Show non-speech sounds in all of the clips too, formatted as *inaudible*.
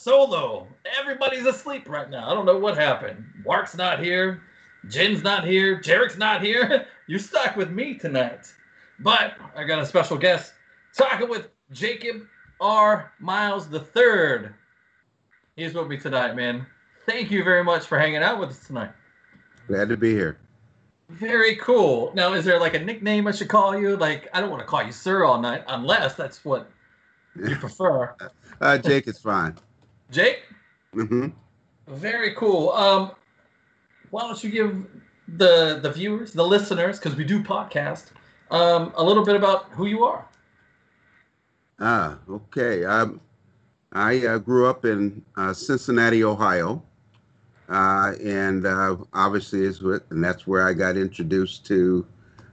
solo. Everybody's asleep right now. I don't know what happened. Mark's not here. Jen's not here. Jarek's not here. *laughs* You're stuck with me tonight. But I got a special guest talking with Jacob R. Miles III. He's with me tonight, man. Thank you very much for hanging out with us tonight. Glad to be here. Very cool. Now, is there like a nickname I should call you? Like, I don't want to call you sir all night, unless that's what you *laughs* prefer. uh, Jake is fine. Jake? Mm-hmm. Very cool. Um, why don't you give the the viewers, the listeners, because we do podcast, um, a little bit about who you are? Ah, okay. Um, I uh, grew up in uh, Cincinnati, Ohio, uh, and uh, obviously is with, and that's where I got introduced to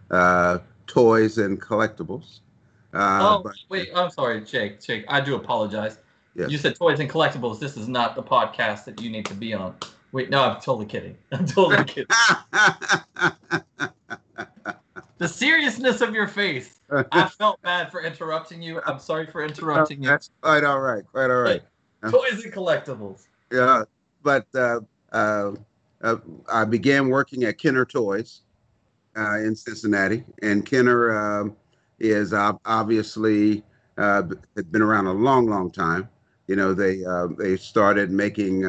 uh, toys and collectibles. Uh, oh, but, wait, I'm sorry, Jake. Jake, I do apologize. Yes. You said toys and collectibles. This is not the podcast that you need to be on. Wait, no, I'm totally kidding. *laughs* I'm totally kidding. *laughs* the seriousness of your face. I *laughs* felt bad for interrupting you. I'm sorry for interrupting you. That's quite all right. Quite all right. Toys and collectibles. Yeah, but uh, uh, uh, I began working at Kenner Toys uh, in Cincinnati, and Kenner um, is obviously uh, had been around a long, long time. You know, they uh, they started making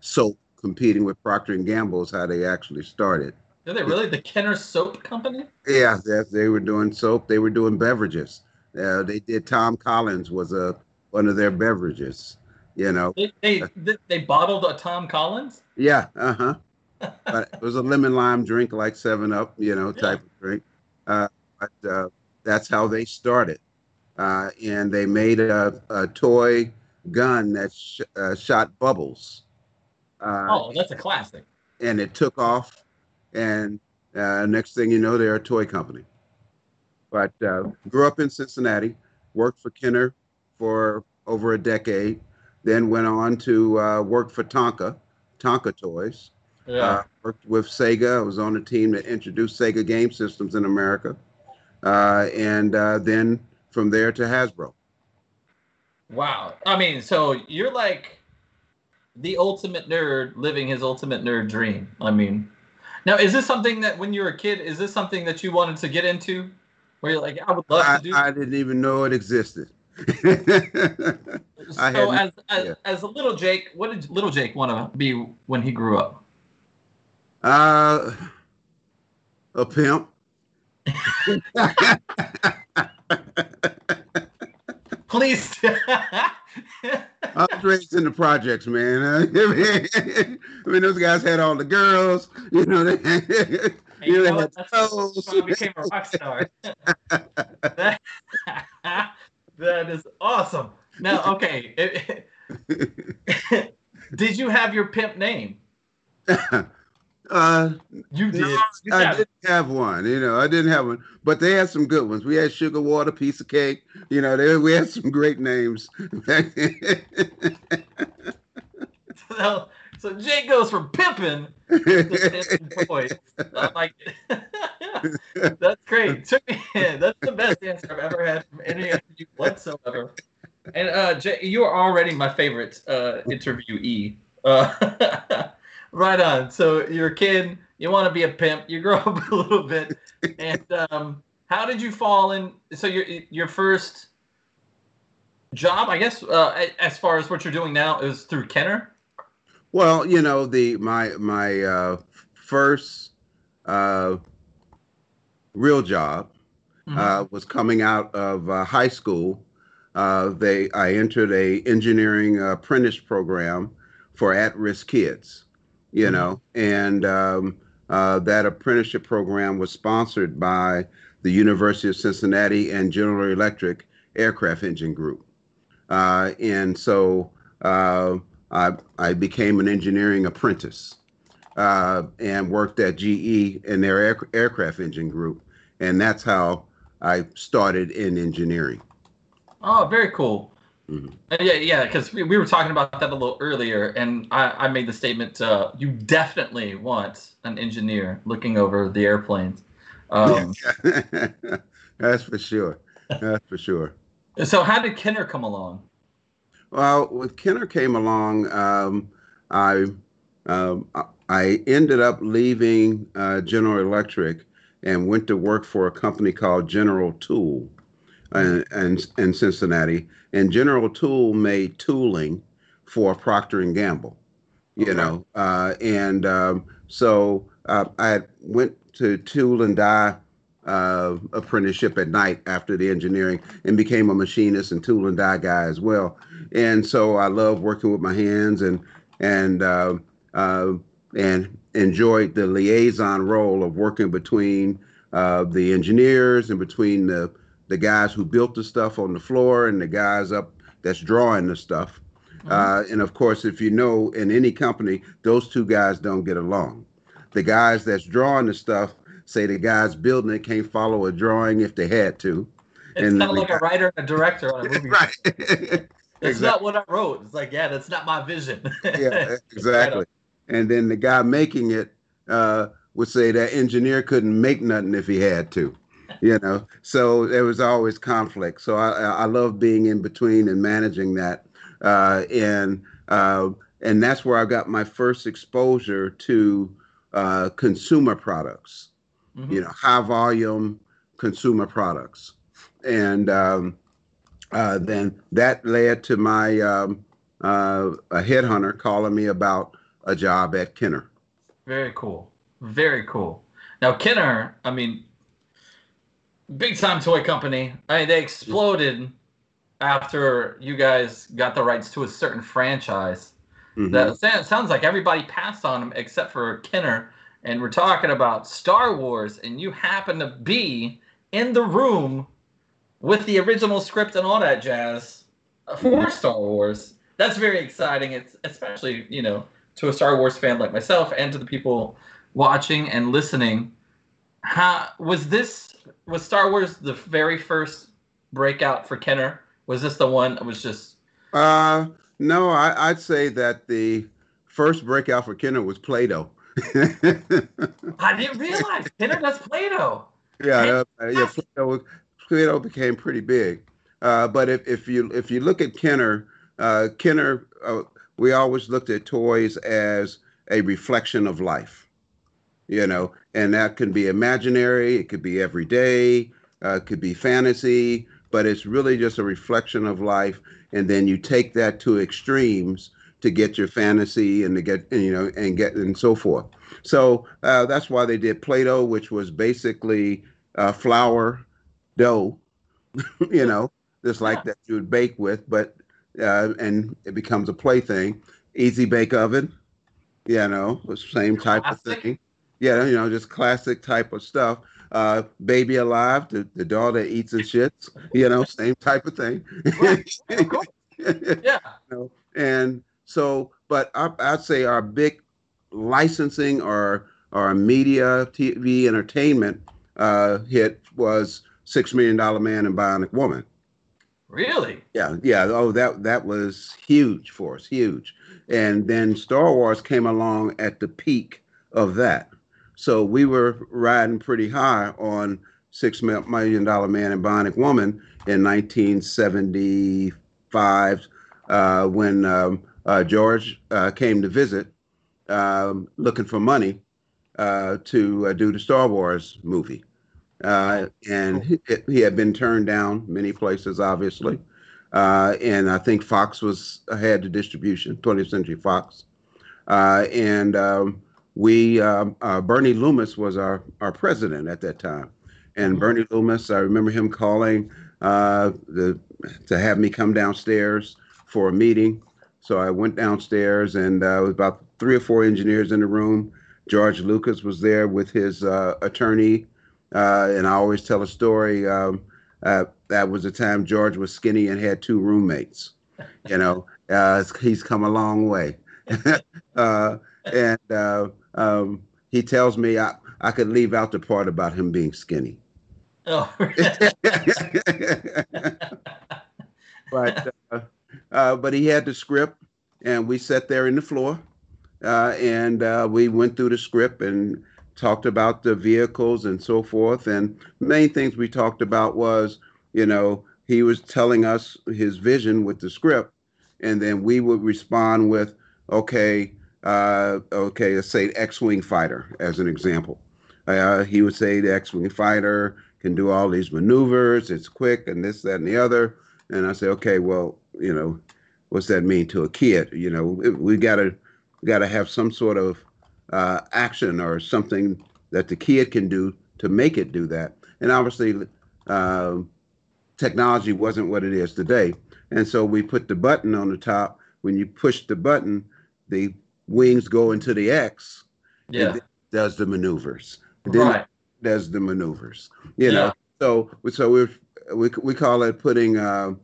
soap, competing with Procter and Gamble. Is how they actually started. Did they really? The Kenner Soap Company? Yeah, they, they were doing soap. They were doing beverages. Uh, they did. Tom Collins was a one of their beverages. You know, they they, they bottled a Tom Collins. Yeah. Uh huh. but it was a lemon lime drink, like Seven Up. You know, type yeah. of drink. Uh, but uh, that's how they started, uh, and they made a, a toy gun that sh- uh, shot bubbles. oh, that's a classic. And it took off and uh, next thing you know, they're a toy company. But uh, grew up in Cincinnati, worked for Kenner for over a decade, then went on to uh, work for Tonka, Tonka Toys. Yeah. Uh, worked with Sega. I was on a team that introduced Sega game systems in America. Uh, and uh, then from there to Hasbro. Wow. I mean, so you're like the ultimate nerd living his ultimate nerd dream. I mean, now, is this something that when you were a kid, is this something that you wanted to get into? Where you're like, I would love I, to do. I didn't even know it existed. *laughs* so, as as, yeah. as a little Jake, what did little Jake want to be when he grew up? Uh, a pimp. *laughs* *laughs* Please. I was raised in the projects, man. *laughs* I mean, those guys had all the girls. You know, they, hey, you know, that's I became a rock star. that, *laughs* *laughs* that is awesome. Now, okay. did you have your pimp name? Uh, you did. No, you I didn't have one. You know, I didn't have one, but they had some good ones. We had sugar water, piece of cake. You know, they, we had some great names. *laughs* so, so Jake goes from pimping to boy. like *laughs* that's great. Took me *laughs* That's the best answer I've ever had from any of you whatsoever. And uh, Jay, you are already my favorite uh, interviewee. Uh, right on. So you're a kid, you want to be a pimp, you grow *laughs* up a little bit, *laughs* and um, how did you fall in? So your your first job, I guess, uh, as far as what you're doing now, is through Kenner. Well, you know the my my uh, first uh, real job mm-hmm. uh, was coming out of uh, high school. Uh, they I entered a engineering apprentice program for at-risk kids you know, and um, uh, that apprenticeship program was sponsored by the University of Cincinnati and General Electric Aircraft Engine Group. Uh, and so uh, I, I became an engineering apprentice uh, and worked at GE in their air, aircraft engine group. And that's how I started in engineering. Oh, very cool. Mm-hmm. Yeah, yeah, because we, we were talking about that a little earlier, and I, I made the statement uh, you definitely want an engineer looking over the airplanes. Um, *laughs* That's for sure. That's for sure. So, how did Kenner come along? Well, with Kenner came along, um, I um, I ended up leaving uh, General Electric and went to work for a company called General Tool, and in, in Cincinnati. And General Tool made tooling for Procter and Gamble, you okay. know. Uh, and um, so uh, I went to tool and die uh, apprenticeship at night after the engineering and became a machinist and tool and die guy as well. And so I love working with my hands and and uh, uh, and enjoyed the liaison role of working between uh, the engineers and between the the guys who built the stuff on the floor and the guys up that's drawing the stuff. Mm-hmm. Uh, and of course, if you know, in any company, those two guys don't get along. The guys that's drawing the stuff say the guys building it can't follow a drawing if they had to. It's kind of like guy, a writer and a director on a *laughs* movie. right. It's exactly. not what I wrote. It's like, yeah, that's not my vision. yeah, *laughs* exactly. and then the guy making it uh, would say that engineer couldn't make nothing if he had to. You know, so there was always conflict. So I, I love being in between and managing that, uh, and uh, and that's where I got my first exposure to uh, consumer products mm-hmm. you know, high volume consumer products. And um, uh, then that led to my um, uh, a headhunter calling me about a job at Kenner. Very cool. Very cool. Now Kenner, I mean, big time toy company. I mean, they exploded after you guys got the rights to a certain franchise. Mm-hmm. That sounds like everybody passed on them except for Kenner and we're talking about Star Wars, and you happen to be in the room with the original script and all that jazz for Star Wars. That's very exciting. It's especially you know to a Star Wars fan like myself, and to the people watching and listening. How was this? Was Star Wars the very first breakout for Kenner? Was this the one that was just? Uh, no, I, I'd say that the first breakout for Kenner was Play-Doh. *laughs* I didn't realize Kenner does Play-Doh. Yeah, uh, yeah, Play-Doh, Play-Doh became pretty big. Uh, but if, if you if you look at Kenner, uh, Kenner, uh, we always looked at toys as a reflection of life, you know, and that can be imaginary, it could be everyday, uh, it could be fantasy, but it's really just a reflection of life. And then you take that to extremes to get your fantasy and to get you know and get and so forth. So uh, that's why they did Play-Doh, which was basically uh, flour dough, *laughs* you know, just like yeah. that you would bake with, but uh, and it becomes a plaything. Easy bake oven, you know, same type classic. of thing. Yeah, you know, just classic type of stuff. Uh, baby alive, the, the dog that eats and shits, you know, *laughs* same type of thing. Right. *laughs* yeah. You know, and so, but I, I'd say our big licensing or our media TV entertainment uh, hit was Six Million Dollar Man and Bionic Woman. Really? Yeah, yeah. Oh, that that was huge for us, huge. And then Star Wars came along at the peak of that. So we were riding pretty high on Six Million Dollar Man and Bionic Woman in 1975 uh, when um, uh, George uh, came to visit um, looking for money uh, to uh, do the Star Wars movie. Uh, and he, he, had been turned down many places, obviously. Uh, and I think Fox was ahead the distribution, 20th Century Fox. and um, we, um, Bernie Loomis was our, our president at that time. And mm-hmm. Bernie Loomis, I remember him calling the, to have me come downstairs for a meeting so I went downstairs, and uh, was about three or four engineers in the room. George Lucas was there with his uh, attorney, uh, and I always tell a story. Um, uh, that was the time George was skinny and had two roommates. You know, *laughs* uh, he's come a long way, *laughs* uh, and um, he tells me I, I could leave out the part about him being skinny. Oh. *laughs* but uh, but he had the script, and we sat there in the floor, uh, and uh, we went through the script and talked about the vehicles and so forth. And main things we talked about was, you know, he was telling us his vision with the script, and then we would respond with, okay, uh, okay, let's say X-wing fighter as an example. Uh, he would say the X-wing fighter can do all these maneuvers. It's quick and this, that, and the other. And I say, okay, well, you know, what's that mean to a kid? You know, we gotta gotta have some sort of uh, action or something that the kid can do to make it do that. And obviously, uh, technology wasn't what it is today. And so we put the button on the top. When you push the button, the wings go into the X. Yeah. does the maneuvers. Right. Does the maneuvers. You know. So so we we we call it putting uh,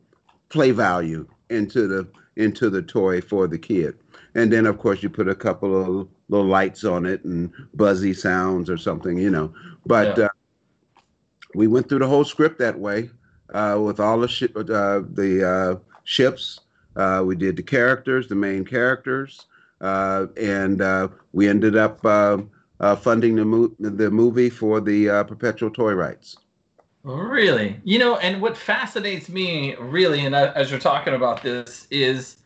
play value into the into the toy for the kid. And then of course you put a couple of little lights on it and buzzy sounds or something, you know. But yeah. uh, we went through the whole script that way uh, with all the ship, uh, the uh, ships. Uh, we did the characters, the main characters, Uh, and uh, we ended up uh, funding the, mo- the movie for the perpetual toy rights. Really? You know, and what fascinates me really, and as you're talking about this, is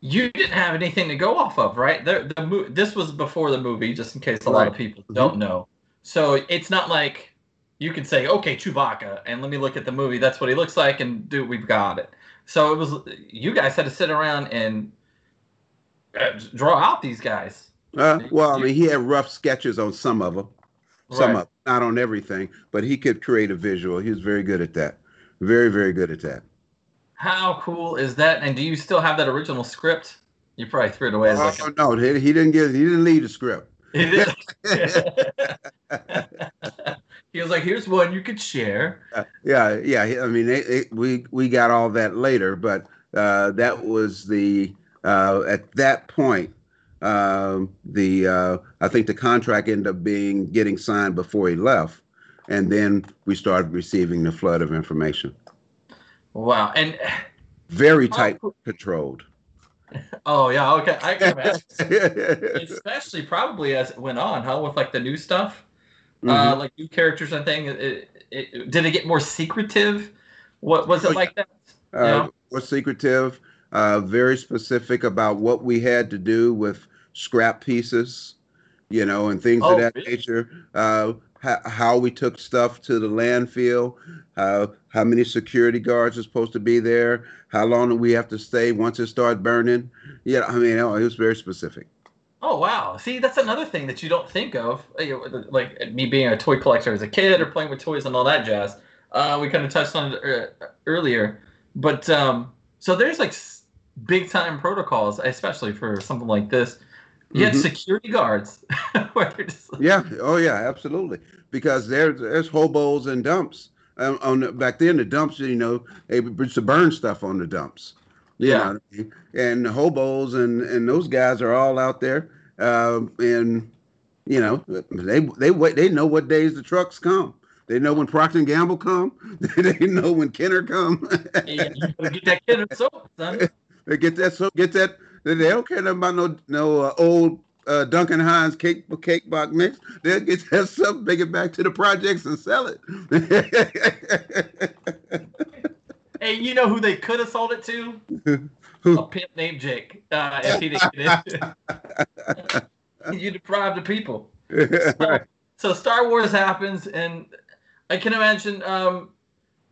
you didn't have anything to go off of, right? The, the this was before the movie, just in case a lot of people mm-hmm. don't know. So it's not like you can say, okay, Chewbacca, and let me look at the movie. That's what he looks like, and do we've got it. So it was you guys had to sit around and uh, draw out these guys. Uh, well, I mean, he had rough sketches on some of them some right. up, not on everything, but he could create a visual. He was very good at that. Very, very good at that. How cool is that? And do you still have that original script? You probably threw it away. Oh like no, he, he didn't get. He didn't leave the script. *laughs* He *laughs* *laughs* he was like, "Here's one you could share." Uh, yeah, yeah. I mean, it, it, we we got all that later, but uh, that was the uh, at that point um, the uh, I think the contract ended up being getting signed before he left, and then we started receiving the flood of information. Wow, and very tight oh, controlled. Oh yeah, okay, I can imagine. *laughs* Especially probably as it went on, huh? With like the new stuff, uh, mm-hmm. uh, like new characters and. It, it, did it get more secretive? What was it oh, like that? Uh, was secretive. Uh, very specific about what we had to do with scrap pieces, you know, and things oh, of that really? nature. Uh, how, how, we took stuff to the landfill, uh, how many security guards are supposed to be there, how long do we have to stay once it started burning. Yeah, I mean, it was very specific. Oh wow! See, that's another thing that you don't think of, like me being a toy collector as a kid or playing with toys and all that jazz. Uh, we kind of touched on it uh, earlier, but um, so there's like big time protocols, especially for something like this. You mm-hmm. had security guards. *laughs* yeah. Oh, yeah. Absolutely. Because there's there's hobos and dumps. Um, on the, back then, the dumps, you know, they used to burn stuff on the dumps. yeah. Know? And the hobos and and those guys are all out there, um, and you know, they they wait. They know what days the trucks come. They know when Procter and Gamble come. *laughs* they know when Kenner come. yeah, get that Kenner soap, son. *laughs* They get that so Get that they don't care about no no uh, old uh, Duncan Hines cake cake box mix. They'll get that *laughs* stuff, bring it back to the projects and sell it. *laughs* hey, you know who they could have sold it to? *laughs* A pimp named Jake. Uh, if he didn't get it. you deprived the people. So, so, Star Wars happens, and I can imagine um,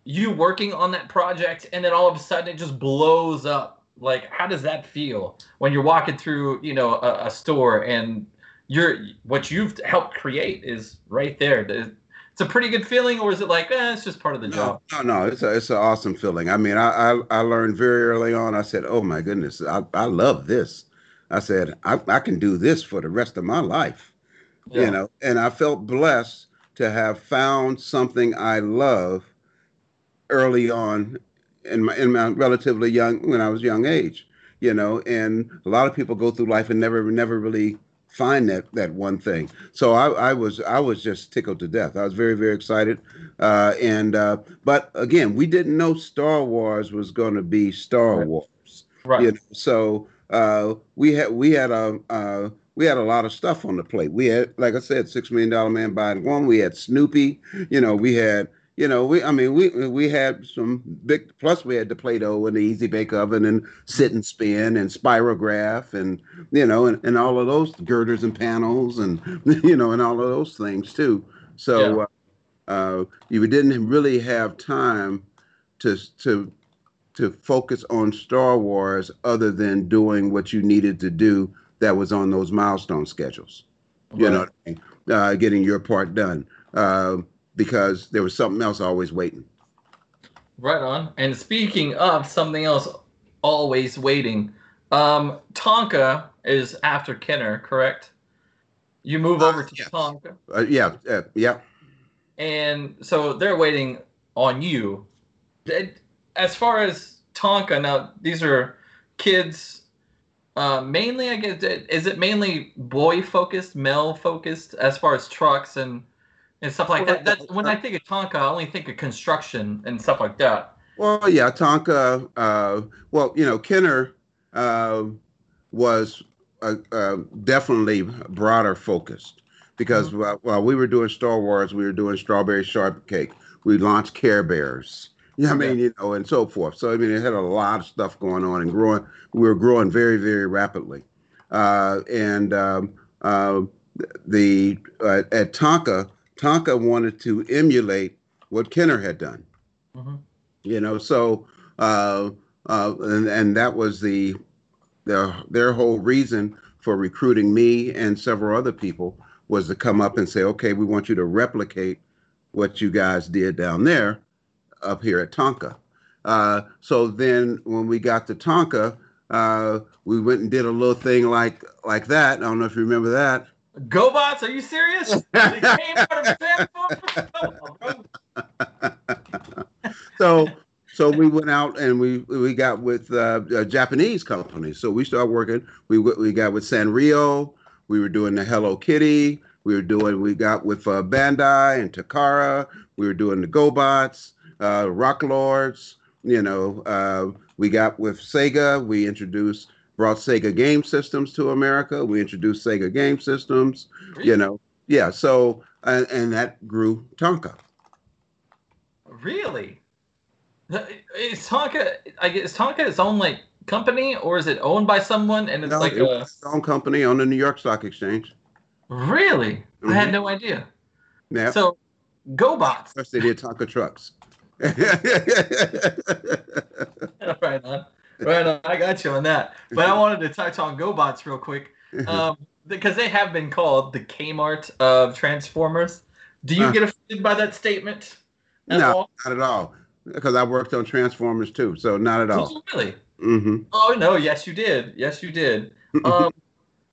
you working on that project, and then all of a sudden it just blows up like how does that feel when you're walking through you know a, a store and you're what you've helped create is right there? It's a pretty good feeling or is it like eh, it's just part of the no, job? no no it's a, it's an awesome feeling. I mean I, I, I learned very early on i said oh my goodness i, I love this. I said I, I can do this for the rest of my life. Yeah. you know and i felt blessed to have found something i love early on in my in my relatively young when I was young age, you know, and a lot of people go through life and never never really find that that one thing. So I, I was I was just tickled to death. I was very very excited, uh, and uh, but again, we didn't know Star Wars was going to be Star right. Wars, right? You know? So uh, we had we had a uh, we had a lot of stuff on the plate. We had, like I said, Six Million Dollar Man Bionic Woman. We had Snoopy. You know, we had you know, we I mean we we had some big plus we had the Play-Doh and the Easy Bake Oven and sit and spin and spirograph and you know and, and all of those girders and panels and *laughs* you know and all of those things too. So yeah. uh, uh, you didn't really have time to to to focus on Star Wars other than doing what you needed to do that was on those milestone schedules. Right. You know, I mean? uh, getting your part done. Because there was something else always waiting. Right on. And speaking of something else always waiting, um, Tonka is after Kenner, correct? You move over to yes. Tonka. Uh, yeah, uh, yeah. And so they're waiting on you. As far as Tonka, now these are kids. Uh, mainly, I guess, is it mainly boy focused, male focused, as far as trucks and and stuff like that. That's when I think of Tonka, I only think of construction and stuff like that. Well, yeah, Tonka. Uh, well, you know, Kenner uh, was uh, uh definitely broader focused because mm-hmm. while, we were doing Star Wars, we were doing Strawberry Shortcake. We launched Care Bears. You know I mean, you know, and so forth. So I mean, it had a lot of stuff going on and growing. We were growing very, very rapidly. Uh, and um, uh, the at Tonka, Tonka wanted to emulate what Kenner had done. Mm-hmm. You know, so uh, uh, and and that was the their their whole reason for recruiting me and several other people was to come up and say, okay, we want you to replicate what you guys did down there up here at Tonka. Uh, so then when we got to Tonka, uh, we went and did a little thing like like that. I don't know if you remember that. GoBots? Are you serious? *laughs* they came out of so, so we went out and we we got with uh, a Japanese company. So we started working. We we got with Sanrio. We were doing the Hello Kitty. We were doing. We got with uh, Bandai and Takara. We were doing the GoBots, uh, Rock Lords. You know, uh, we got with Sega. We introduced brought Sega Game Systems to America. We introduced Sega Game Systems. Really? You know, yeah. So and, and that grew Tonka. Really? Is Tonka? I guess Tonka its own like company, or is it owned by someone? And it's no, like it a its own company on the New York Stock Exchange. Really? Mm-hmm. I had mm-hmm. no idea. Yeah. So, GoBots. First, they did Tonka trucks. *laughs* right on right on. I got you on that. But I wanted to touch on GoBots real quick. *laughs* Um, because they have been called the Kmart of Transformers. Do you uh, get offended by that statement? no, all? not at all. Because I worked on Transformers too, so not at all. really? Mm-hmm. Oh no! Yes, you did. Yes, you did. *laughs* Um, *laughs*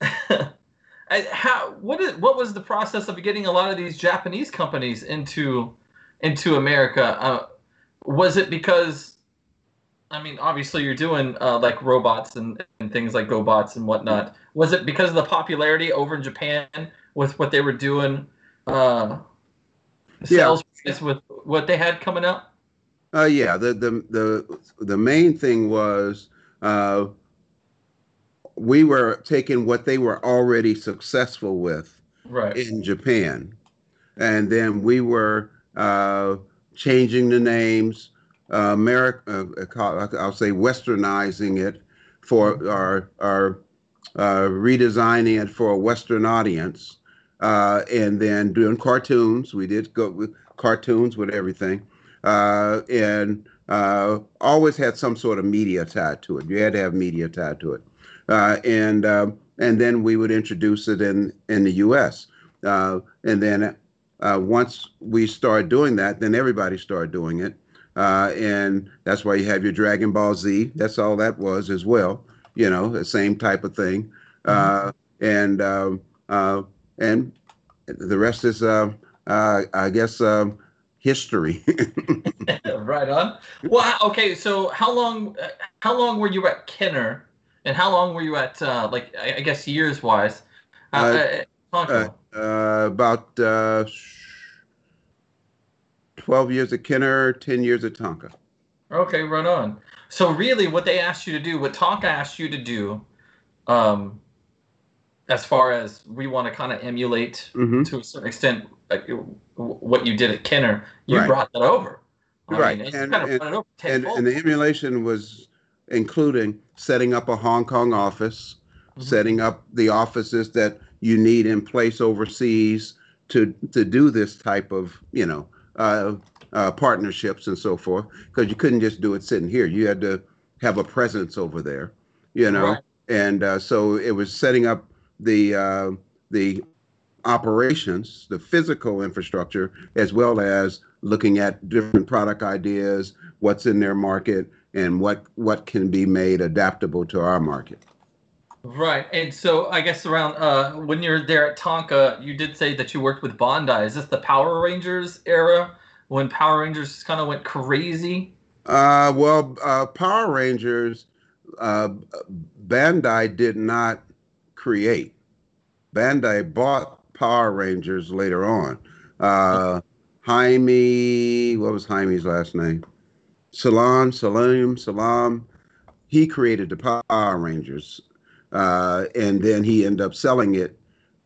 how? What is? What was the process of getting a lot of these Japanese companies into into America? Uh, was it because I mean, obviously you're doing uh, like robots and, and things like GoBots and whatnot. Was it because of the popularity over in Japan with what they were doing, uh, sales yeah. with what they had coming out? Uh, yeah, the the the the main thing was uh, we were taking what they were already successful with right. in Japan, and then we were uh, changing the names uh, America, uh, I'll say westernizing it for our, our uh, redesigning it for a Western audience, uh, and then doing cartoons. We did go with cartoons with everything, uh, and uh, always had some sort of media tied to it. You had to have media tied to it, and um, and then we would introduce it in in the U.S. and then once we started doing that, then everybody started doing it uh, and that's why you have your Dragon Ball Z. That's all that was as well. You know, the same type of thing. Mm-hmm. Uh, and um, uh, and the rest is, uh, uh, I guess, um, history. *laughs* right on. Well, okay. So how long? Uh, how long were you at Kenner, and how long were you at like I guess years wise? about 12 years at Kenner, 10 years at Tonka. Okay, run on. So really, what they asked you to do, what Tonka asked you to do, um, as far as we want to kind of emulate hmm to a certain extent like, what you did at Kenner, you Right. brought that over. I Right. Mean, And- kind of and- over And, and the emulation was including setting up a Hong Kong office, Mhm. setting up the offices that you need in place overseas to to do this type of you know uh, uh, partnerships and so forth. Because you couldn't just do it sitting here. You had to have a presence over there, you know. Right. And uh, so it was setting up the uh, the operations, the physical infrastructure, as well as looking at different product ideas, what's in their market, and what what can be made adaptable to our market. Right. And so I guess around uh, when you're there at Tonka, you did say that you worked with Bandai. Is this the Power Rangers era when Power Rangers kind of went crazy? Uh, well, uh, Power Rangers, uh, Bandai did not create. Bandai bought Power Rangers later on. Uh, Jaime, what was Jaime's last name? Salam, Salam, Salam. He created the Power Rangers, uh, and then he ended up selling it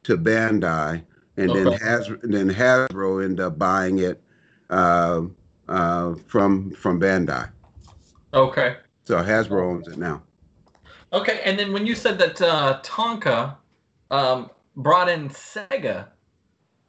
to Bandai, and then Okay. Has then Hasbro ended up buying it uh, uh, from from Bandai. Okay. So Hasbro owns it now. Okay. And then when you said that uh, Tonka um, brought in Sega,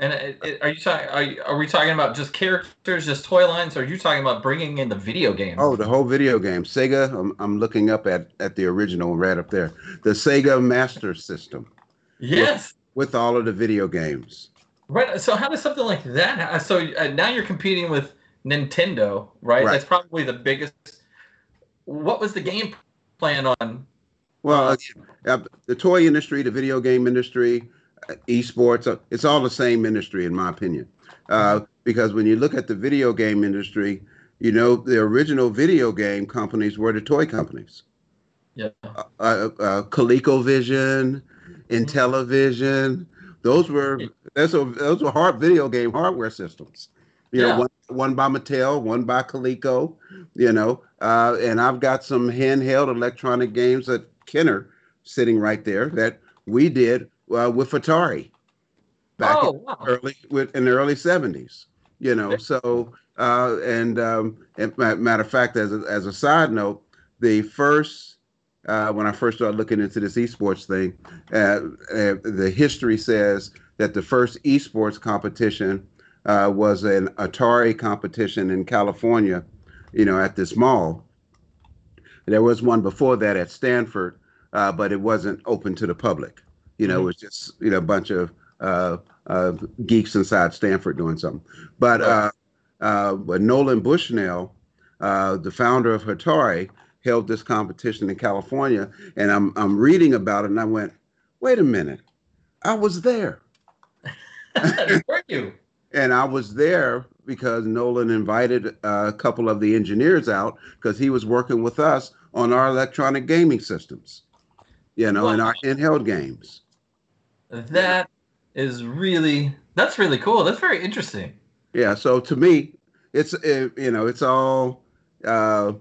and it, it- are you talking? Are, you- are we talking about just characters, just toy lines, or are you talking about bringing in the video games? Oh, the whole video game, Sega. I'm, I'm looking up at at the original right up there, the Sega Master System yes. with all of the video games. Right. So how does something like that? So uh, now you're competing with Nintendo, right? Right. That's probably the biggest. What was the game plan on? Well, uh, the toy industry, the video game industry, uh, esports, uh, it's all the same industry, in my opinion. Uh, because when you look at the video game industry, you know, the original video game companies were the toy companies. Yeah. Uh, uh, ColecoVision, Intellivision, those were those were, those were hard video game hardware systems. You Yeah. know, one, one by Mattel, one by Coleco, you know, uh, and I've got some handheld electronic games at Kenner sitting right there that we did uh, with Atari back oh in wow. early with in the early 70s you know so uh and um and matter of fact as a, as a side note the first uh when i first started looking into this esports thing uh, uh the history says that the first esports competition uh was an atari competition in california you know at this mall. There was one before that at stanford uh but it wasn't open to the public you know it was just you know a bunch of uh uh, geeks inside Stanford doing something. But uh, uh, but Nolan Bushnell, uh, the founder of Atari, held this competition in California, and I'm I'm reading about it, and I went, wait a minute, I was there, *laughs* Were you? *laughs* and I was there because Nolan invited uh, a couple of the engineers out because he was working with us on our electronic gaming systems, you know, and our handheld games. That is really. That's really cool. That's very interesting. Yeah. So to me, it's uh, you know it's all uh,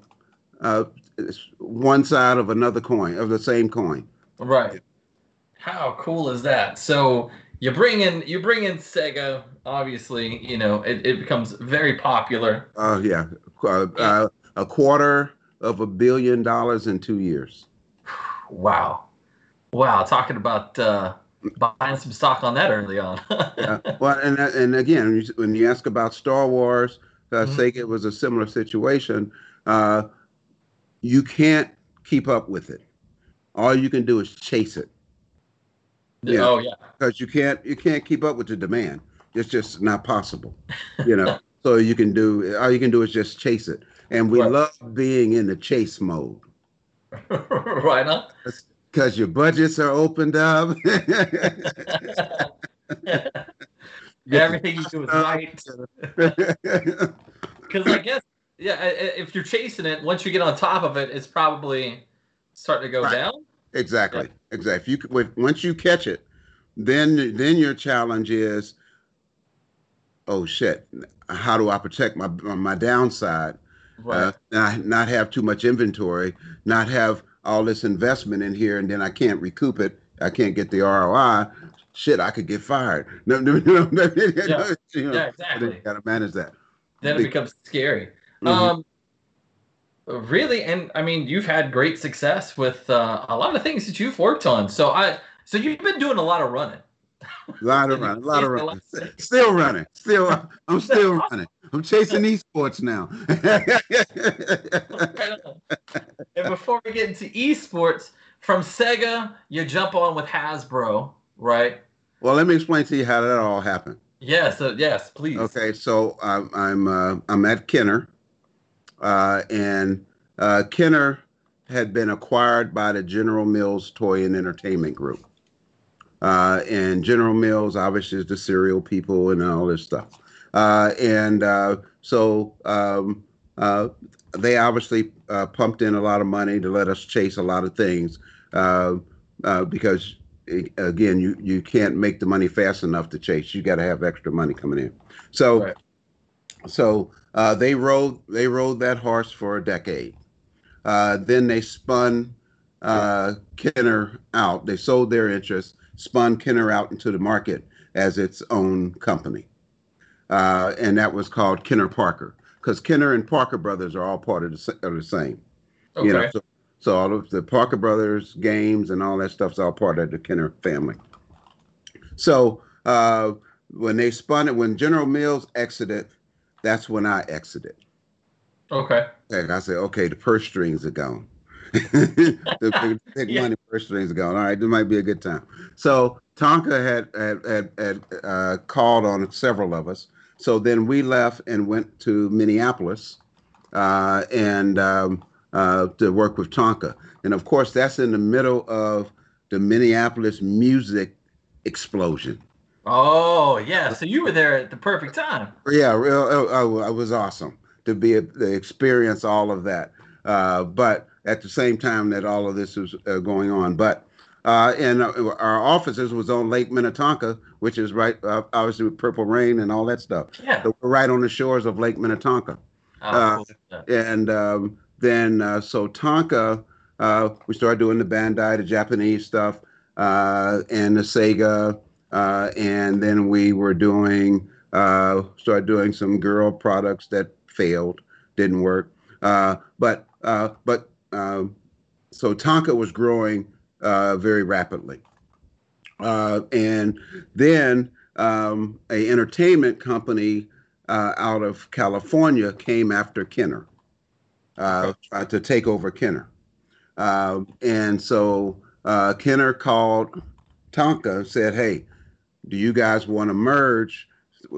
uh, it's one side of another coin of the same coin. Right. How cool is that? So you bring in you bring in Sega. Obviously, you know it, it becomes very popular. Uh, yeah, uh, uh, a quarter of a billion dollars in two years. Wow, wow. Talking about uh, buying some stock on that early on. *laughs* Yeah. Well, and and again, when you- when you ask about Star Wars, uh, Mhm. Sega was a similar situation. Uh, you can't keep up with it. All you can do is chase it. Yeah. Oh yeah. because you can't you can't keep up with the demand. It's just not possible, you know. *laughs* so you can do all you can do is just chase it, and we Right. love being in the chase mode *laughs* right on. Because your budgets are opened up. *laughs* *laughs* Everything you do is right. *laughs* Because I guess, yeah, if you're chasing it, once you get on top of it, it's probably starting to go Right. down. exactly, exactly. If you once you catch it, then then your challenge is, oh shit, how do I protect my my downside? Right. uh, not, not have too much inventory, not have all this investment in here, and then I can't recoup it I can't get the ROI. Shit, I could get fired. *laughs* No, no, no, no, Yeah. you know, Yeah, exactly. Got to manage that. Then it becomes scary. Mhm. Um, really, and I mean, you've had great success with uh, a lot of things that you've worked on. So I, so you've been doing a lot of running. *laughs* A lot of running, a lot of running. Still running. Still, I'm still *laughs* running. I'm chasing esports now. *laughs* And before we get into esports, from Sega, you jump on with Hasbro, right? well, let me explain to you how that all happened. Yes, so yes, please. Okay, so I'm I'm uh, I'm at Kenner, uh, and uh, Kenner had been acquired by the General Mills Toy and Entertainment Group, uh, and General Mills obviously is the cereal people and all this stuff, uh, and uh, so um, uh, they obviously uh, pumped in a lot of money to let us chase a lot of things uh, uh, because again you you can't make the money fast enough to chase. You got to have extra money coming in. So Right. so uh, they rode they rode that horse for a decade. Uh, then they spun uh, Kenner out. They sold their interest spun Kenner out into the market as its own company uh, and that was called Kenner Parker because Kenner and Parker brothers are all part of the, are the same Okay. you know, so, so all of the Parker Brothers games and all that stuff's all part of the Kenner family. So uh, when they spun it, when General Mills exited, that's when I exited. okay. And I said, okay, the purse strings are gone. *laughs* the big, big *laughs* Yeah. money purse strings are gone. All right, this might be a good time. So Tonka had had had, had uh, called on several of us. So then we left and went to Minneapolis uh, and um, uh, to work with Tonka. And of course, that's in the middle of the Minneapolis music explosion. Oh yeah, so you were there at the perfect time. Yeah, real. Oh, oh, it was awesome to be a, to experience all of that. Uh, but at the same time that all of this was uh, going on, but uh, and uh, our offices was on Lake Minnetonka, which is right, uh, obviously with Purple Rain and all that stuff. Yeah. So we're right on the shores of Lake Minnetonka. Oh, Uh, cool. And um, then uh, so Tonka, uh, we started doing the Bandai, the Japanese stuff, uh, and the Sega, uh, and then we were doing uh, started doing some girl products that failed, didn't work. Uh, but uh, but um, so Tonka was growing uh, very rapidly, uh, and then um, a entertainment company uh, out of California came after Kenner uh, tried to take over Kenner. Um, and so uh, Kenner called Tonka said, Hey, do you guys want to merge?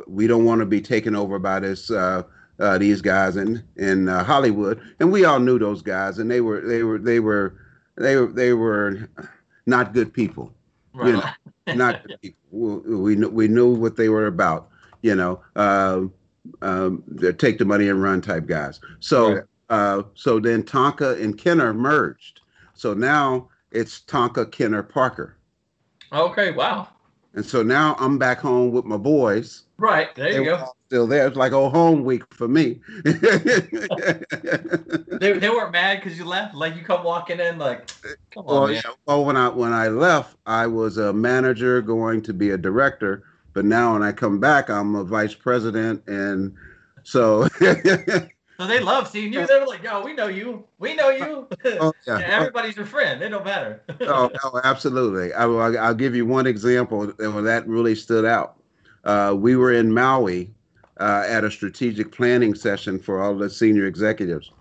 We don't want to be taken over by this. Uh, uh, these guys in in uh, Hollywood, and we all knew those guys, and they were they were they were they were they were not good people Right. you know, not *laughs* the people. We, we knew we knew what they were about. You know, um, um, take the money and run type guys. So, Right. uh, so then Tonka and Kenner merged. So now it's Tonka, Kenner, Parker, okay. Wow. and so now I'm back home with my boys. Right. There you go. still there. It's like old home week for me. *laughs* They, they weren't mad because you left. Like you come walking in, like, come on, Well, man. yeah, well, when I when I left, I was a manager going to be a director, but now when I come back, I'm a vice president, and so *laughs* So they love seeing you. They were like, "Yo, we know you. We know you. oh, yeah, *laughs* everybody's your friend. It don't matter." oh, oh, absolutely. I, will I'll give you one example where that really stood out. Uh, we were in Maui uh, at a strategic planning session for all the senior executives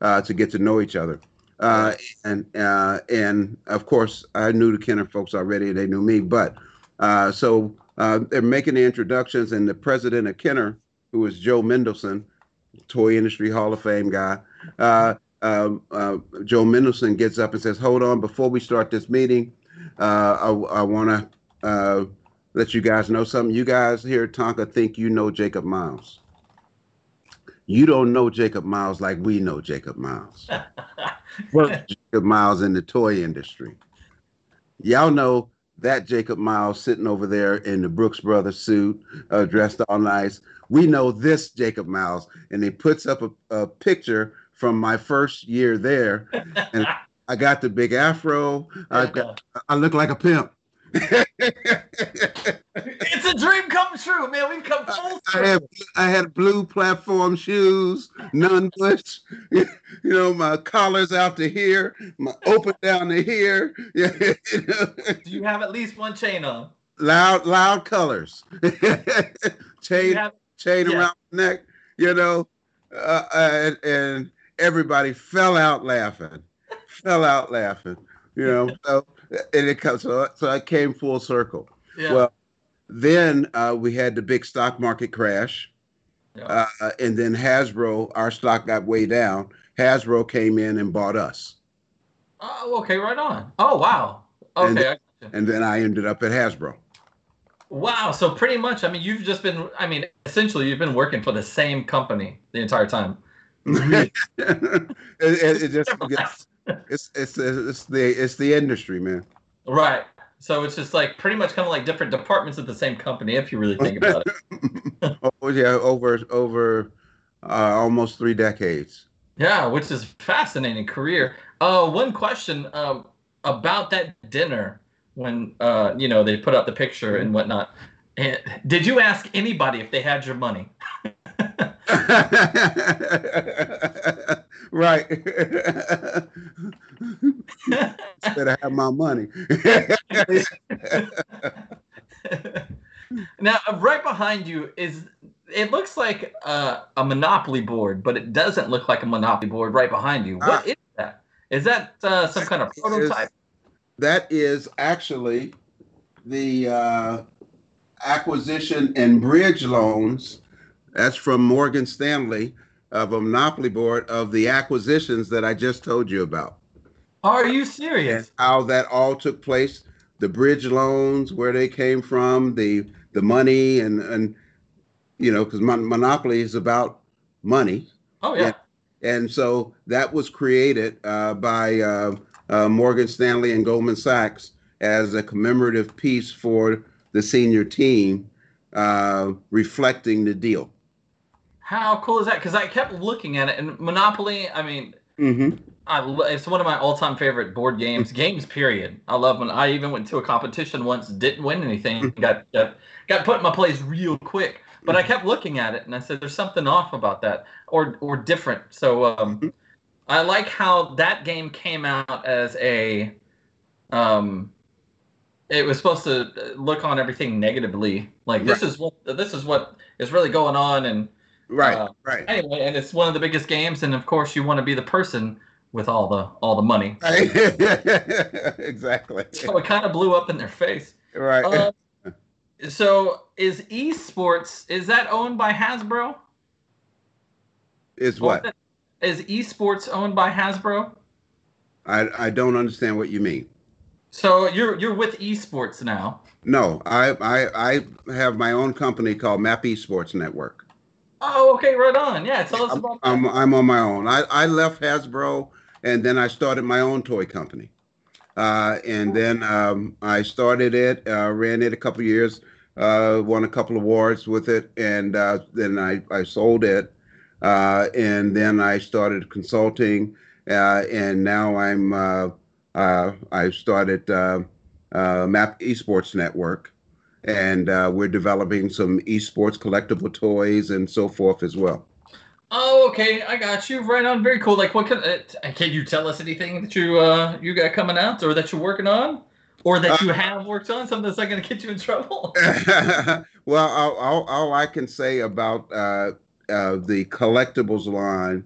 uh, to get to know each other. Uh, and uh, and of course, I knew the Kenner folks already; they knew me. But uh, so uh, they're making the introductions, and the president of Kenner, who was Joe Mendelson, Toy Industry Hall of Fame guy, uh, um, uh, Joe Mendelson gets up and says, "Hold on, before we start this meeting, uh, I, I want to uh, let you guys know something. You guys here at Tonka think you know Jacob Miles. You don't know Jacob Miles like we know Jacob Miles. *laughs* Jacob Miles in the toy industry. Y'all know that Jacob Miles sitting over there in the Brooks Brothers suit, uh, dressed all nice. We know this Jacob Miles, and he puts up a, a picture from my first year there, and *laughs* I got the big afro. I got, I look like a pimp. It's a dream come true, man. We've come full circle. I had I had blue platform shoes, none bush. *laughs* You know, my collars out to here, my open down to here. Yeah, *laughs* you know. Do you have at least one chain on? Loud, loud colors. *laughs* chain, have, chain yeah. around the neck. You know, uh, and, and everybody fell out laughing, fell out laughing. You know, so and it comes so, so I came full circle. Yeah. Well, then uh, we had the big stock market crash, yeah. uh, and then Hasbro, our stock got way down. Hasbro came in and bought us. Oh, okay, right on. Oh, wow. Okay. And then, and then I ended up at Hasbro. Wow. So pretty much, I mean, you've just been, I mean, essentially, you've been working for the same company the entire time. *laughs* it, it, it just, *laughs* it's, it's it's the it's the industry, man. Right. So it's just like pretty much kind of like different departments of the same company, if you really think about it. *laughs* oh yeah, over over uh, almost three decades. Yeah, which is fascinating career. Uh, one question um, about that dinner when uh, you know they put up the picture and whatnot. Did you ask anybody if they had your money? *laughs* *laughs* right. Better have my money. *laughs* now, right behind you is it looks like uh, a Monopoly board, but it doesn't look like a Monopoly board right behind you. What uh, is that? Is that uh, some kind of prototype? Is, that is actually the uh, acquisition and bridge loans. That's from Morgan Stanley of a monopoly board of the acquisitions that I just told you about. Are you serious? How that all took place, the bridge loans, where they came from, the the money, and and you know, because mon- monopoly is about money. Oh yeah. And, and so that was created uh, by uh, uh, Morgan Stanley and Goldman Sachs as a commemorative piece for the senior team, uh, reflecting the deal. How cool is that? Because I kept looking at it, and Monopoly. I mean, mm-hmm. I, it's one of my all-time favorite board games. Games, period. I love when I even went to a competition once, didn't win anything, mm-hmm. got got got put in my place real quick. But I kept looking at it, and I said, "There's something off about that, or or different." So um, mm-hmm. I like how that game came out as a um, it was supposed to look on everything negatively. Like this right. is what this is what is really going on, and Right, uh, right. Anyway, and it's one of the biggest games, and of course, you want to be the person with all the all the money. Right. *laughs* exactly. So it kind of blew up in their face. Right. Uh, so is esports is that owned by Hasbro? Is what? Is esports owned by Hasbro? I I don't understand what you mean. So you're you're with esports now? No, I I I have my own company called Map Esports Network. Oh, okay, right on. Yeah, tell us about I'm, that. I'm, I'm on my own. I, I left Hasbro and then I started my own toy company. Uh, and then um, I started it, uh, ran it a couple years, uh, won a couple awards with it, and uh, then I, I sold it. Uh, and then I started consulting, uh, and now I'm I started Map Esports Network, and uh, we're developing some esports collectible toys and so forth as well. Oh, okay, I got you. Right on, very cool. Like, what can uh, can you tell us anything that you uh, you got coming out, or that you're working on, or that you uh, have worked on? Something that's not going to get you in trouble. *laughs* *laughs* well, all, all, all, I can say about uh, uh, the collectibles line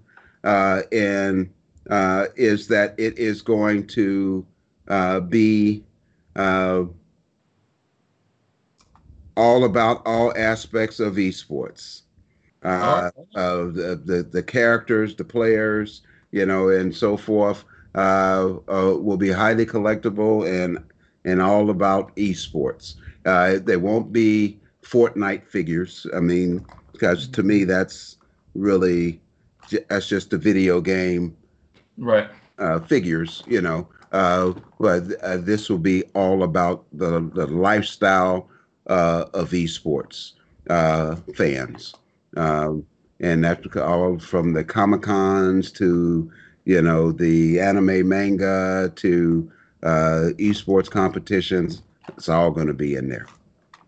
and is that it is going to be all about all aspects of esports. Uh, uh, the, the, the characters, the players, you know, and so forth uh, uh, will be highly collectible and and all about esports. Uh, they won't be Fortnite figures. I mean, because to me that's really that's just a video game, right? Uh, figures, you know. Uh, but uh, this will be all about the the lifestyle uh, of esports uh, fans. Um, and that's all from the Comic Cons to you know, the anime manga to uh, esports competitions. It's all going to be in there.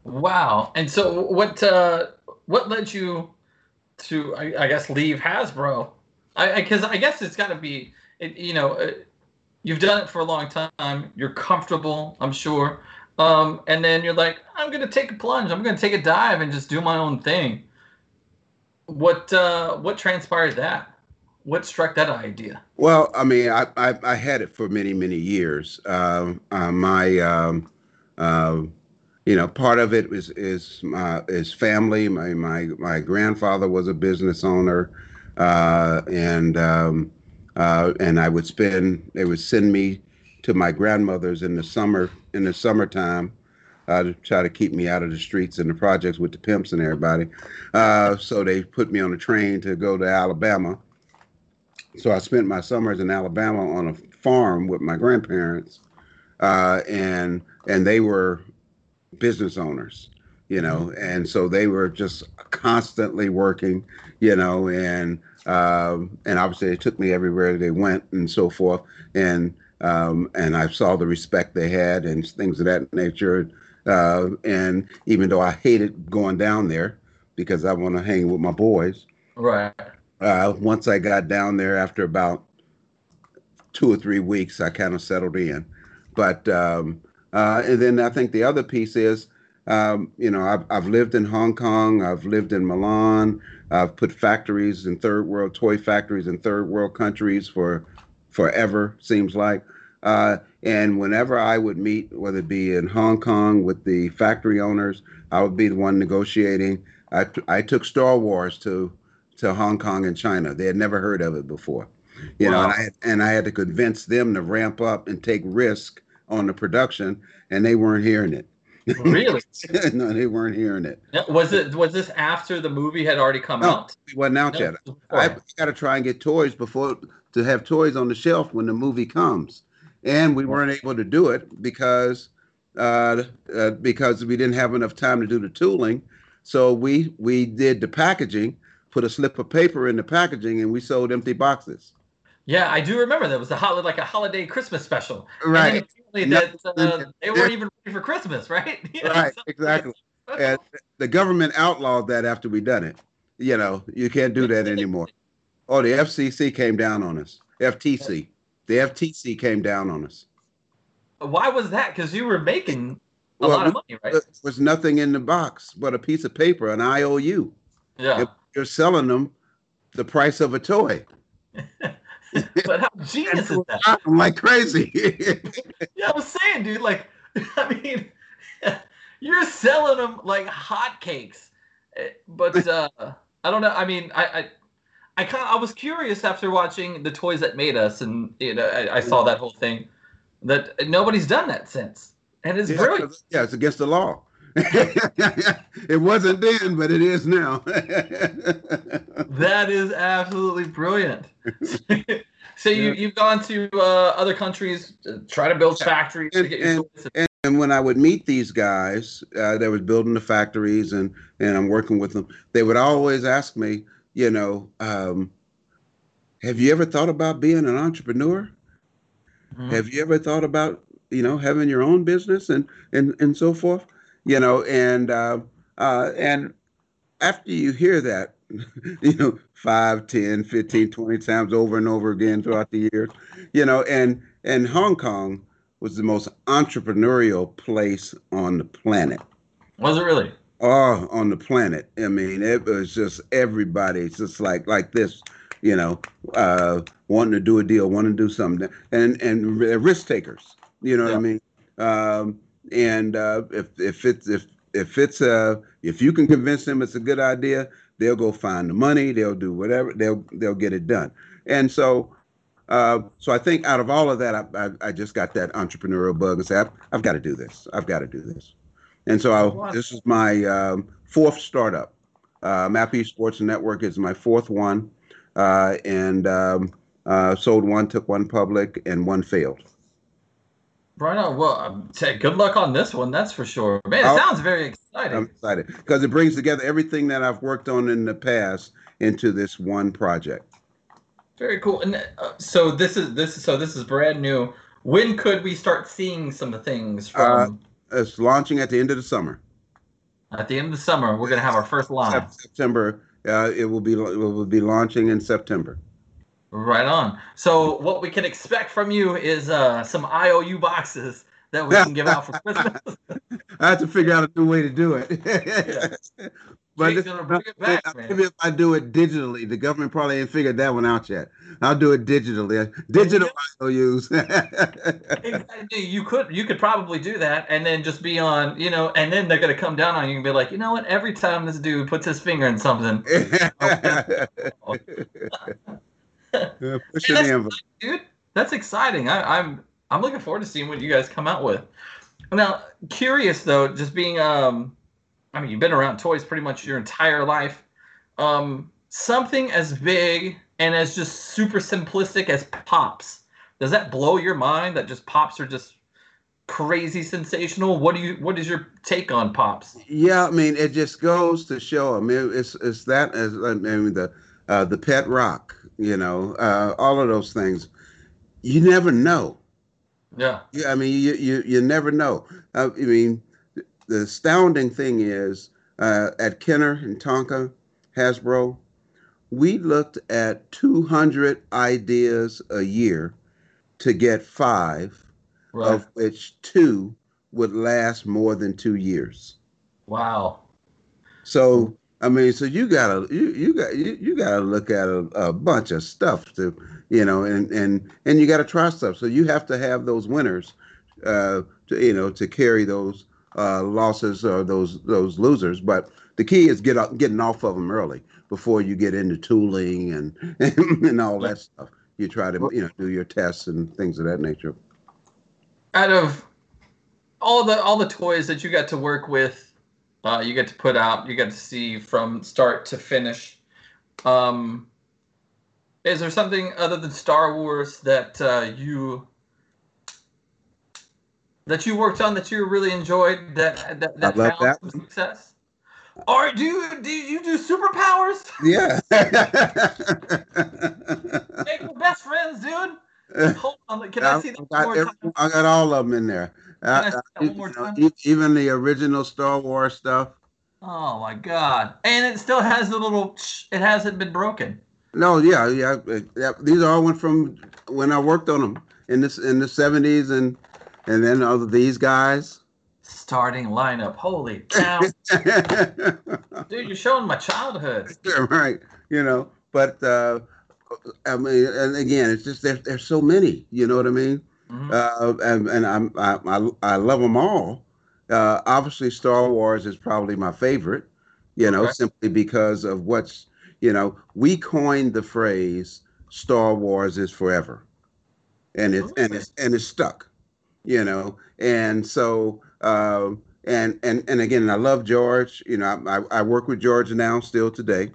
Wow. And so, what uh, what led you to, I, I guess, leave Hasbro? I because I, I, guess it's got to be, it, you know, uh, you've done it for a long time. You're comfortable, I'm sure. Um, and then you're like, I'm gonna take a plunge. I'm gonna take a dive and just do my own thing. What uh, what transpired that? What struck that idea? Well, I mean, I I, I had it for many many years. Um, uh, my um, uh, you know, part of it is is my is family. My my my grandfather was a business owner, uh, and um, uh, and I would spend. They would send me to my grandmother's in the summer in the summertime uh, to try to keep me out of the streets and the projects with the pimps and everybody. Uh, so they put me on a train to go to Alabama. So I spent my summers in Alabama on a farm with my grandparents, uh, and and they were business owners, you know, mm-hmm. and so they were just constantly working, you know, and um, and obviously they took me everywhere they went and so forth, and um, and I saw the respect they had and things of that nature. Uh, and even though I hated going down there because I want to hang with my boys, right? Uh, once I got down there, after about two or three weeks, I kind of settled in. But um, uh, and then I think the other piece is, um, you know, I've, I've lived in Hong Kong, I've lived in Milan, I've put factories in third world toy factories in third world countries for forever. Seems like. Uh, and whenever I would meet, whether it be in Hong Kong with the factory owners, I would be the one negotiating. I, I took Star Wars to to Hong Kong and China. They had never heard of it before, you wow. know, and I, and I had to convince them to ramp up and take risk on the production, and they weren't hearing it. Really? *laughs* no, they weren't hearing it. Was it was this after the movie had already come no, out? It wasn't out no, yet. I got to try and get toys before to have toys on the shelf when the movie comes, and we weren't able to do it because uh, uh, because we didn't have enough time to do the tooling. So we we did the packaging, put a slip of paper in the packaging, and we sold empty boxes. Yeah, I do remember that was a holiday, like a holiday Christmas special. Right. That uh, they weren't even ready for Christmas, right? You *laughs* know, right. Exactly. *laughs* And the government outlawed that after we done it. You know, you can't do that anymore. Oh, the FCC came down on us. FTC. The FTC came down on us. Why was that? Because you were making a well, lot of money, right? There was nothing in the box but a piece of paper, an IOU. Yeah. If you're selling them the price of a toy. *laughs* *laughs* but how genius is that? *laughs* *laughs* I'm like crazy. yeah, I was saying, dude. Like, I mean, you're selling them like hotcakes, eh, but uh, I don't know. I mean, I, I, I kind of I was curious after watching the toys that made us, and you know, I, I saw that whole thing that nobody's done that since, and it's yeah, brilliant. Yeah, it's against the law. *laughs* it wasn't then, but it is now. *laughs* that is absolutely brilliant. *laughs* so you you've gone to uh, other countries to try to build factories and, to and, and, and, when I would meet these guys uh, that was building the factories and and I'm working with them, they would always ask me, you know, um, have you ever thought about being an entrepreneur? Mm-hmm. Have you ever thought about you know having your own business and and and so forth? You know, and uh, uh, and after you hear that, *laughs* you know, 5, 10, 15, 20 times over and over again throughout the years, you know, and and Hong Kong was the most entrepreneurial place on the planet. Was it really? Oh, on the planet. I mean, it was just everybody It's just like like this, you know, uh, wanting to do a deal, wanting to do something, and and risk takers. You know yeah. what I mean? Um, and uh, if if it's if if it's uh if you can convince them it's a good idea, they'll go find the money. They'll do whatever. They'll they'll get it done. And so. Uh, so I think out of all of that, I, I, I just got that entrepreneurial bug and say I've, I've got to do this. I've got to do this. And so I, this is my um, fourth startup. Uh, Map Esports Network is my fourth one, uh, and um, uh, sold one, took one public, and one failed. Right on. Well, um, good luck on this one. That's for sure. Man, it I'll, sounds very exciting. I'm excited because it brings together everything that I've worked on in the past into this one project. Very cool. And uh, so this is this is so this is brand new. When could we start seeing some of the things from? Uh, it's launching at the end of the summer. At the end of the summer, we're gonna have our first launch. September. Uh, it will be it will be launching in September. Right on. So what we can expect from you is uh, some IOU boxes that we can give out for Christmas. *laughs* I have to figure out a new way to do it. yeah. *laughs* But this, back, maybe if I do it digitally, the government probably ain't figured that one out yet. I'll do it digitally. Digital IOUs. *laughs* exactly. You could you could probably do that and then just be on, you know, and then they're gonna come down on you and be like, you know what? Every time this dude puts his finger in something. *laughs* push the envelope. Dude, that's exciting. I, I'm I'm looking forward to seeing what you guys come out with. Now, curious though, just being um I mean, you've been around toys pretty much your entire life. Um, something as big and as just super simplistic as pops. Does that blow your mind that just pops are just crazy sensational? What do you what is your take on pops? Yeah, I mean, it just goes to show. I mean, it's it's that as I mean the uh, the pet rock, you know, uh, all of those things. You never know. Yeah. Yeah, I mean, you you you never know. Uh, I mean, the astounding thing is uh, at Kenner and Tonka, Hasbro, we looked at 200 ideas a year to get five, right. of which two would last more than two years. Wow. So I mean, so you gotta you you got you, you gotta look at a, a bunch of stuff to you know, and and and you gotta try stuff. So you have to have those winners, uh, to you know, to carry those uh, losses or those those losers. But the key is get up, getting off of them early before you get into tooling and *laughs* and, all that stuff. You try to you know do your tests and things of that nature. Out of all the all the toys that you got to work with, uh, you get to put out, you get to see from start to finish. Um, is there something other than Star Wars that uh, you that you worked on that you really enjoyed that that, that found that some success? Or do you do you do superpowers? Yeah. *laughs* *laughs* Make the best friends, dude. *laughs* Hold on, can I, I see that I got, every, I got all of them in there. I, know, even the original Star Wars stuff. Oh my god! And it still has the little. It hasn't been broken. No, yeah, yeah. yeah these all went from when I worked on them in this in the seventies and and then of these guys. Starting lineup. Holy cow. *laughs* Dude, you're showing my childhood. *laughs* right. You know, but uh, I mean, and again, it's just there, there's so many, you know what I mean? Mm-hmm. Uh, and and I'm, I, I, I love them all. Uh, obviously, Star Wars is probably my favorite, you know, okay. simply because of what's, you know, we coined the phrase Star Wars is forever. And it's, okay. and it's, and it's stuck you know, and so uh, and and and again, I love George. You know, I, I work with George now, still today.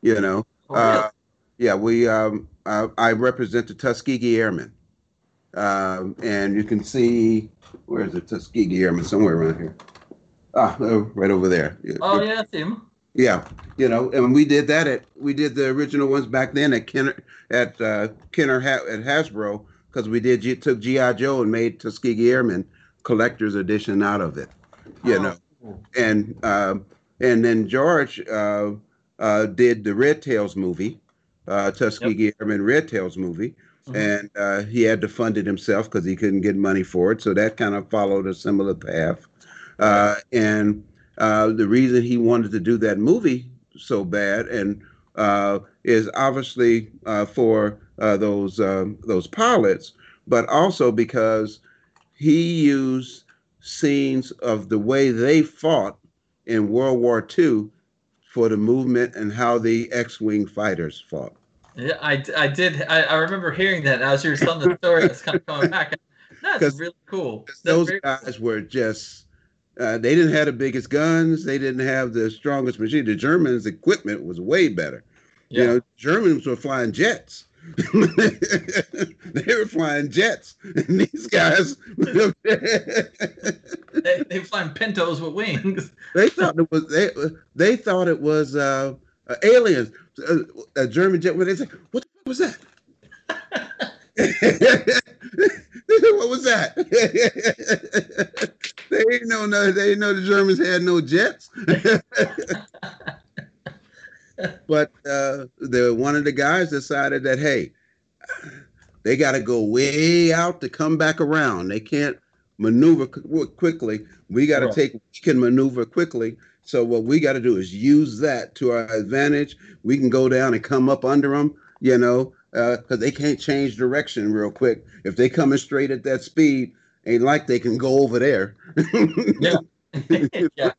You know, oh, uh, yeah, we um, I, I, represent the Tuskegee Airmen, um, and you can see where's the Tuskegee Airmen somewhere around here. Ah, oh, right over there. Oh yeah, him. Yeah, you know, and we did that at we did the original ones back then at Kenner at uh, Kenner ha- at Hasbro because we did G- took GI Joe and made Tuskegee Airmen collector's edition out of it, you oh. know, and uh, and then George uh, uh, did the Red Tails movie, uh, Tuskegee yep. Airmen Red Tails movie, mm-hmm. and uh, he had to fund it himself because he couldn't get money for it, so that kind of followed a similar path, uh, and the reason he wanted to do that movie so bad and is obviously for uh, those um, those pilots, but also because he used scenes of the way they fought in World War II for the movement and how the X-wing fighters fought. Yeah, I, I did. I, I remember hearing that as you were telling the story. It's kind of coming back. That's really cool. That's those guys were just. Uh, they didn't have the biggest guns. They didn't have the strongest machine. The Germans' equipment was way better. Yeah. You know, Germans were flying jets. *laughs* they were flying jets, and these guys they, they flying pintos with wings. *laughs* They thought it was they they thought it was uh, uh aliens. A, a, German jet. When they said, "What the fuck was that?" *laughs* what was that? *laughs* they didn't know no, they didn't know the Germans had no jets. *laughs* but uh, the one of the guys decided that hey, they got to go way out to come back around. They can't maneuver quickly. We got to right. take we can maneuver quickly. So what we got to do is use that to our advantage. We can go down and come up under them, you know, because uh, they can't change direction real quick. If they coming straight at that speed, ain't like they can go over there. yeah. *laughs* yeah.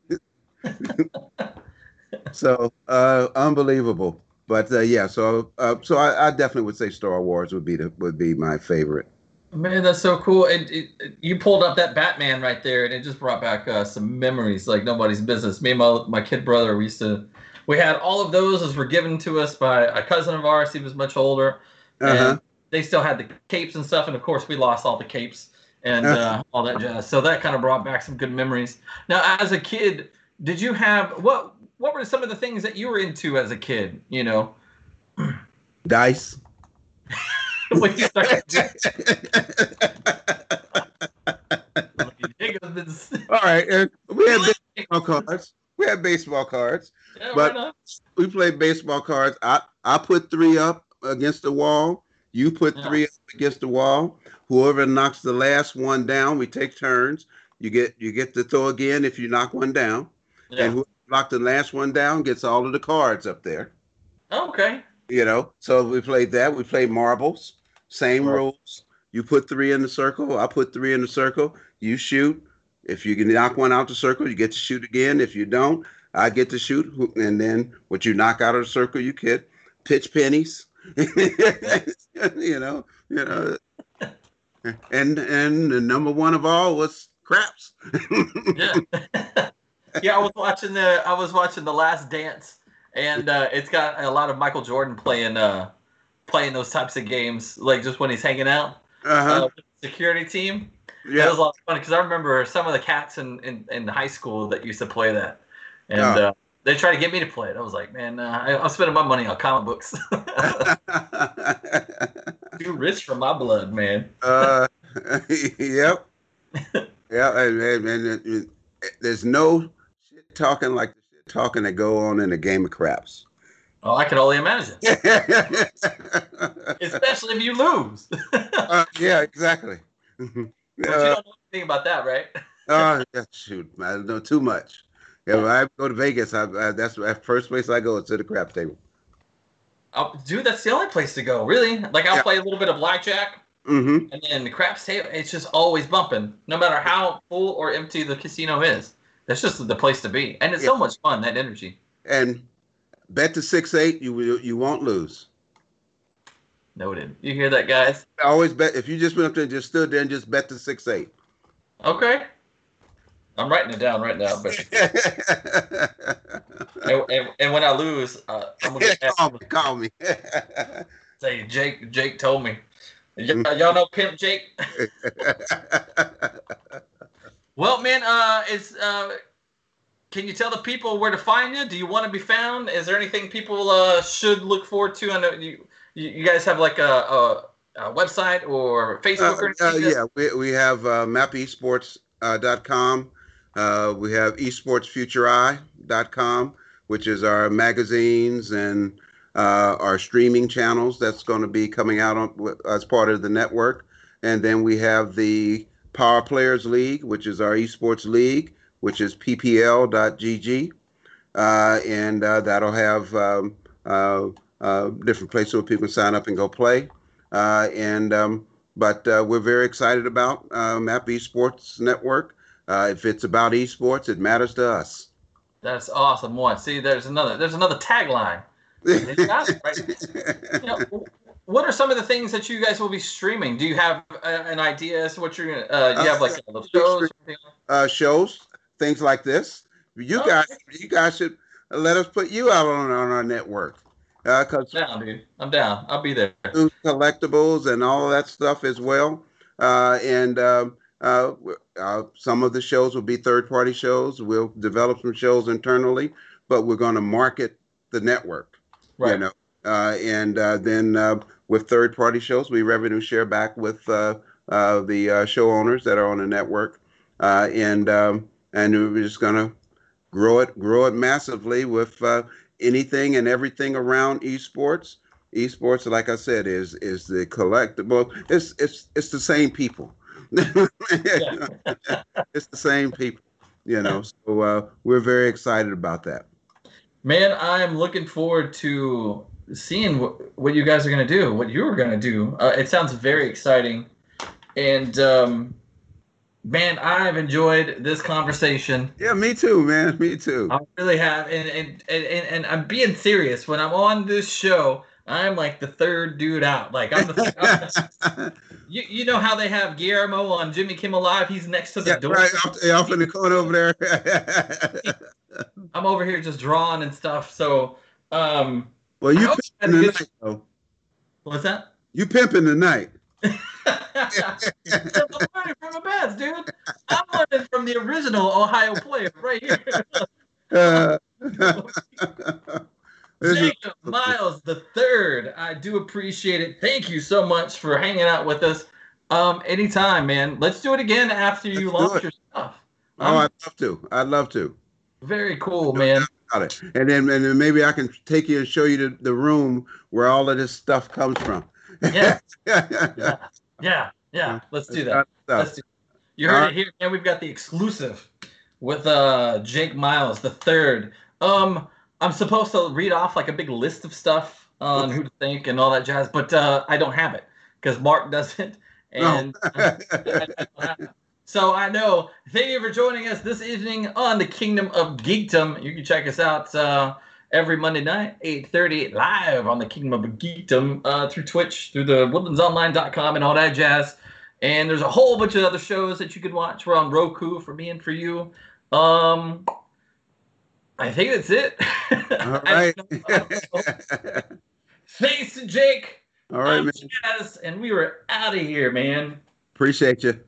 *laughs* so uh, unbelievable. But uh, yeah, so uh, so I, I, definitely would say Star Wars would be the would be my favorite. Man, that's so cool. And it, it, you pulled up that Batman right there, and it just brought back uh, some memories like nobody's business. Me and my my kid brother, we used to we had all of those as were given to us by a cousin of ours. He was much older, and uh-huh. they still had the capes and stuff. And of course, we lost all the capes and uh-huh. uh, all that jazz. So that kind of brought back some good memories. Now, as a kid, did you have what? What were some of the things that you were into as a kid? You know, dice. *laughs* *laughs* *laughs* All right, we had baseball cards. We had baseball cards, yeah, but we played baseball cards. I I put three up against the wall. You put yeah. three up against the wall. Whoever knocks the last one down, we take turns. You get you get to throw again if you knock one down, yeah. and whoever knocked the last one down gets all of the cards up there. Okay. You know, so we played that. We played marbles. Same right. rules. You put three in the circle. I put three in the circle. You shoot. If you can knock one out the circle, you get to shoot again. If you don't, I get to shoot. And then what you knock out of the circle, you get pitch pennies. *laughs* you know, you know. And and the number one of all was craps. yeah. *laughs* yeah, I was watching the I was watching the Last Dance, and uh, it's got a lot of Michael Jordan playing uh, playing those types of games, like just when he's hanging out uh-huh. uh, with the security team. Yeah, it was a lot of fun because I remember some of the cats in, in, in high school that used to play that, and uh, they tried to get me to play it. I was like, man, uh, I, am spending my money on comic books. *laughs* Too rich for my blood, man. uh, *laughs* yep. *laughs* yeah, and, and, and, there's no shit talking like the shit talking that go on in a game of craps. Oh, I can only imagine. *laughs* Especially if you lose. *laughs* uh, yeah, exactly. but you *laughs* don't know anything about that, right? oh, yeah, shoot, I know too much. Yeah, when I go to Vegas, I, I, that's the first place I go to the crap table. Oh, dude, that's the only place to go. Really? Like I'll yeah. play a little bit of blackjack, mm-hmm. and then the craps table. It's just always bumping, no matter how full or empty the casino is. That's just the place to be, and it's yeah. so much fun. That energy. And Bet to six eight. You you won't lose. Noted. You hear that, guys? I always bet if you just went up there and just stood there and just bet to six eight. Okay. I'm writing it down right now. But *laughs* and, and, and, when I lose, uh, I'm gonna *laughs* call me. Call me. *laughs* say Jake. Jake told me. Y- mm-hmm. y'all know Pimp Jake. well, man, uh, it's uh, can you tell the people where to find you? Do you want to be found? Is there anything people uh, should look forward to? I know you you guys have like a, a, a website or Facebook or uh, anything. Uh, yeah, we, we have uh, mapesports.com. Uh, we have esportsfutureye.com, which is our magazines and uh, our streaming channels that's going to be coming out on, as part of the network. And then we have the Power Players League, which is our esports league which is ppl.gg. Uh, and uh, that'll have um, uh, uh, different places where people can sign up and go play. Uh, and um, but we're very excited about Map Esports Network. if it's about esports, it matters to us. That's awesome. One, see, there's another. There's another tagline. *laughs* you know, what are some of the things that you guys will be streaming? Do you have an idea as to what you're gonna? Uh, you have like uh, shows? Uh, shows things like this. You oh, guys, you guys should let us put you out on, on our network. Uh, cause down, dude. I'm down. I'll be there. Collectibles and all of that stuff as well. Uh, and um, uh, uh, some of the shows will be third-party shows. We'll develop some shows internally, but we're going to market the network. Right. You know, Uh, and uh, then uh, with third party shows, we revenue share back with uh, uh, the uh, show owners that are on the network. Uh, and um, and we're just gonna grow it, grow it massively with uh, anything and everything around esports. Esports, like I said, is is the collectible. It's it's it's the same people. *laughs* it's the same people, you know. So uh, we're very excited about that. Man, I'm looking forward to seeing what, what you guys are going to do, what you're going to do. Uh, it sounds very exciting. And um, man, I've enjoyed this conversation. Yeah, me too, man. Me too. I really have. And, and, and, and I'm being serious. When I'm on this show, I'm like the third dude out. Like I'm the, I'm *laughs* you, you know how they have Guillermo on Jimmy Kimmel Live? He's next to the yeah, door. right off, off in the corner over there. I'm over here just drawing and stuff. So, um, well, you pimping the night, though. What's that? You pimping the night. I'm learning from the best, dude. I'm learning from the original Ohio player right here. *laughs* Uh, Jacob Miles the third. I do appreciate it. Thank you so much for hanging out with us. Um, anytime, man. Let's do it again after you Let's launch your stuff. Um, oh, I'd love to. I'd love to. Very cool, man. Got it. And then and then maybe I can take you and show you the, the room where all of this stuff comes from. *laughs* Yeah. yeah. Yeah. Yeah. Let's do that. Let's do You heard it here, and we've got the exclusive with uh Jake Miles the third. Um I'm supposed to read off like a big list of stuff on who to think and all that jazz, but uh, I don't have it because Mark doesn't. *laughs* And no. *laughs* so I know. Thank you for joining us this evening on the Kingdom of Geekdom. You can check us out uh, every Monday night, 8:30 live on the Kingdom of Geekdom uh, through Twitch, through the woodlandsonline.com and all that jazz. And there's a whole bunch of other shows that you can watch. We're on Roku for me and for you. Um, I think that's it. *laughs* All right. *laughs* Thanks to Jake. All right, man. Chaz, and we were out of here, man. Appreciate you.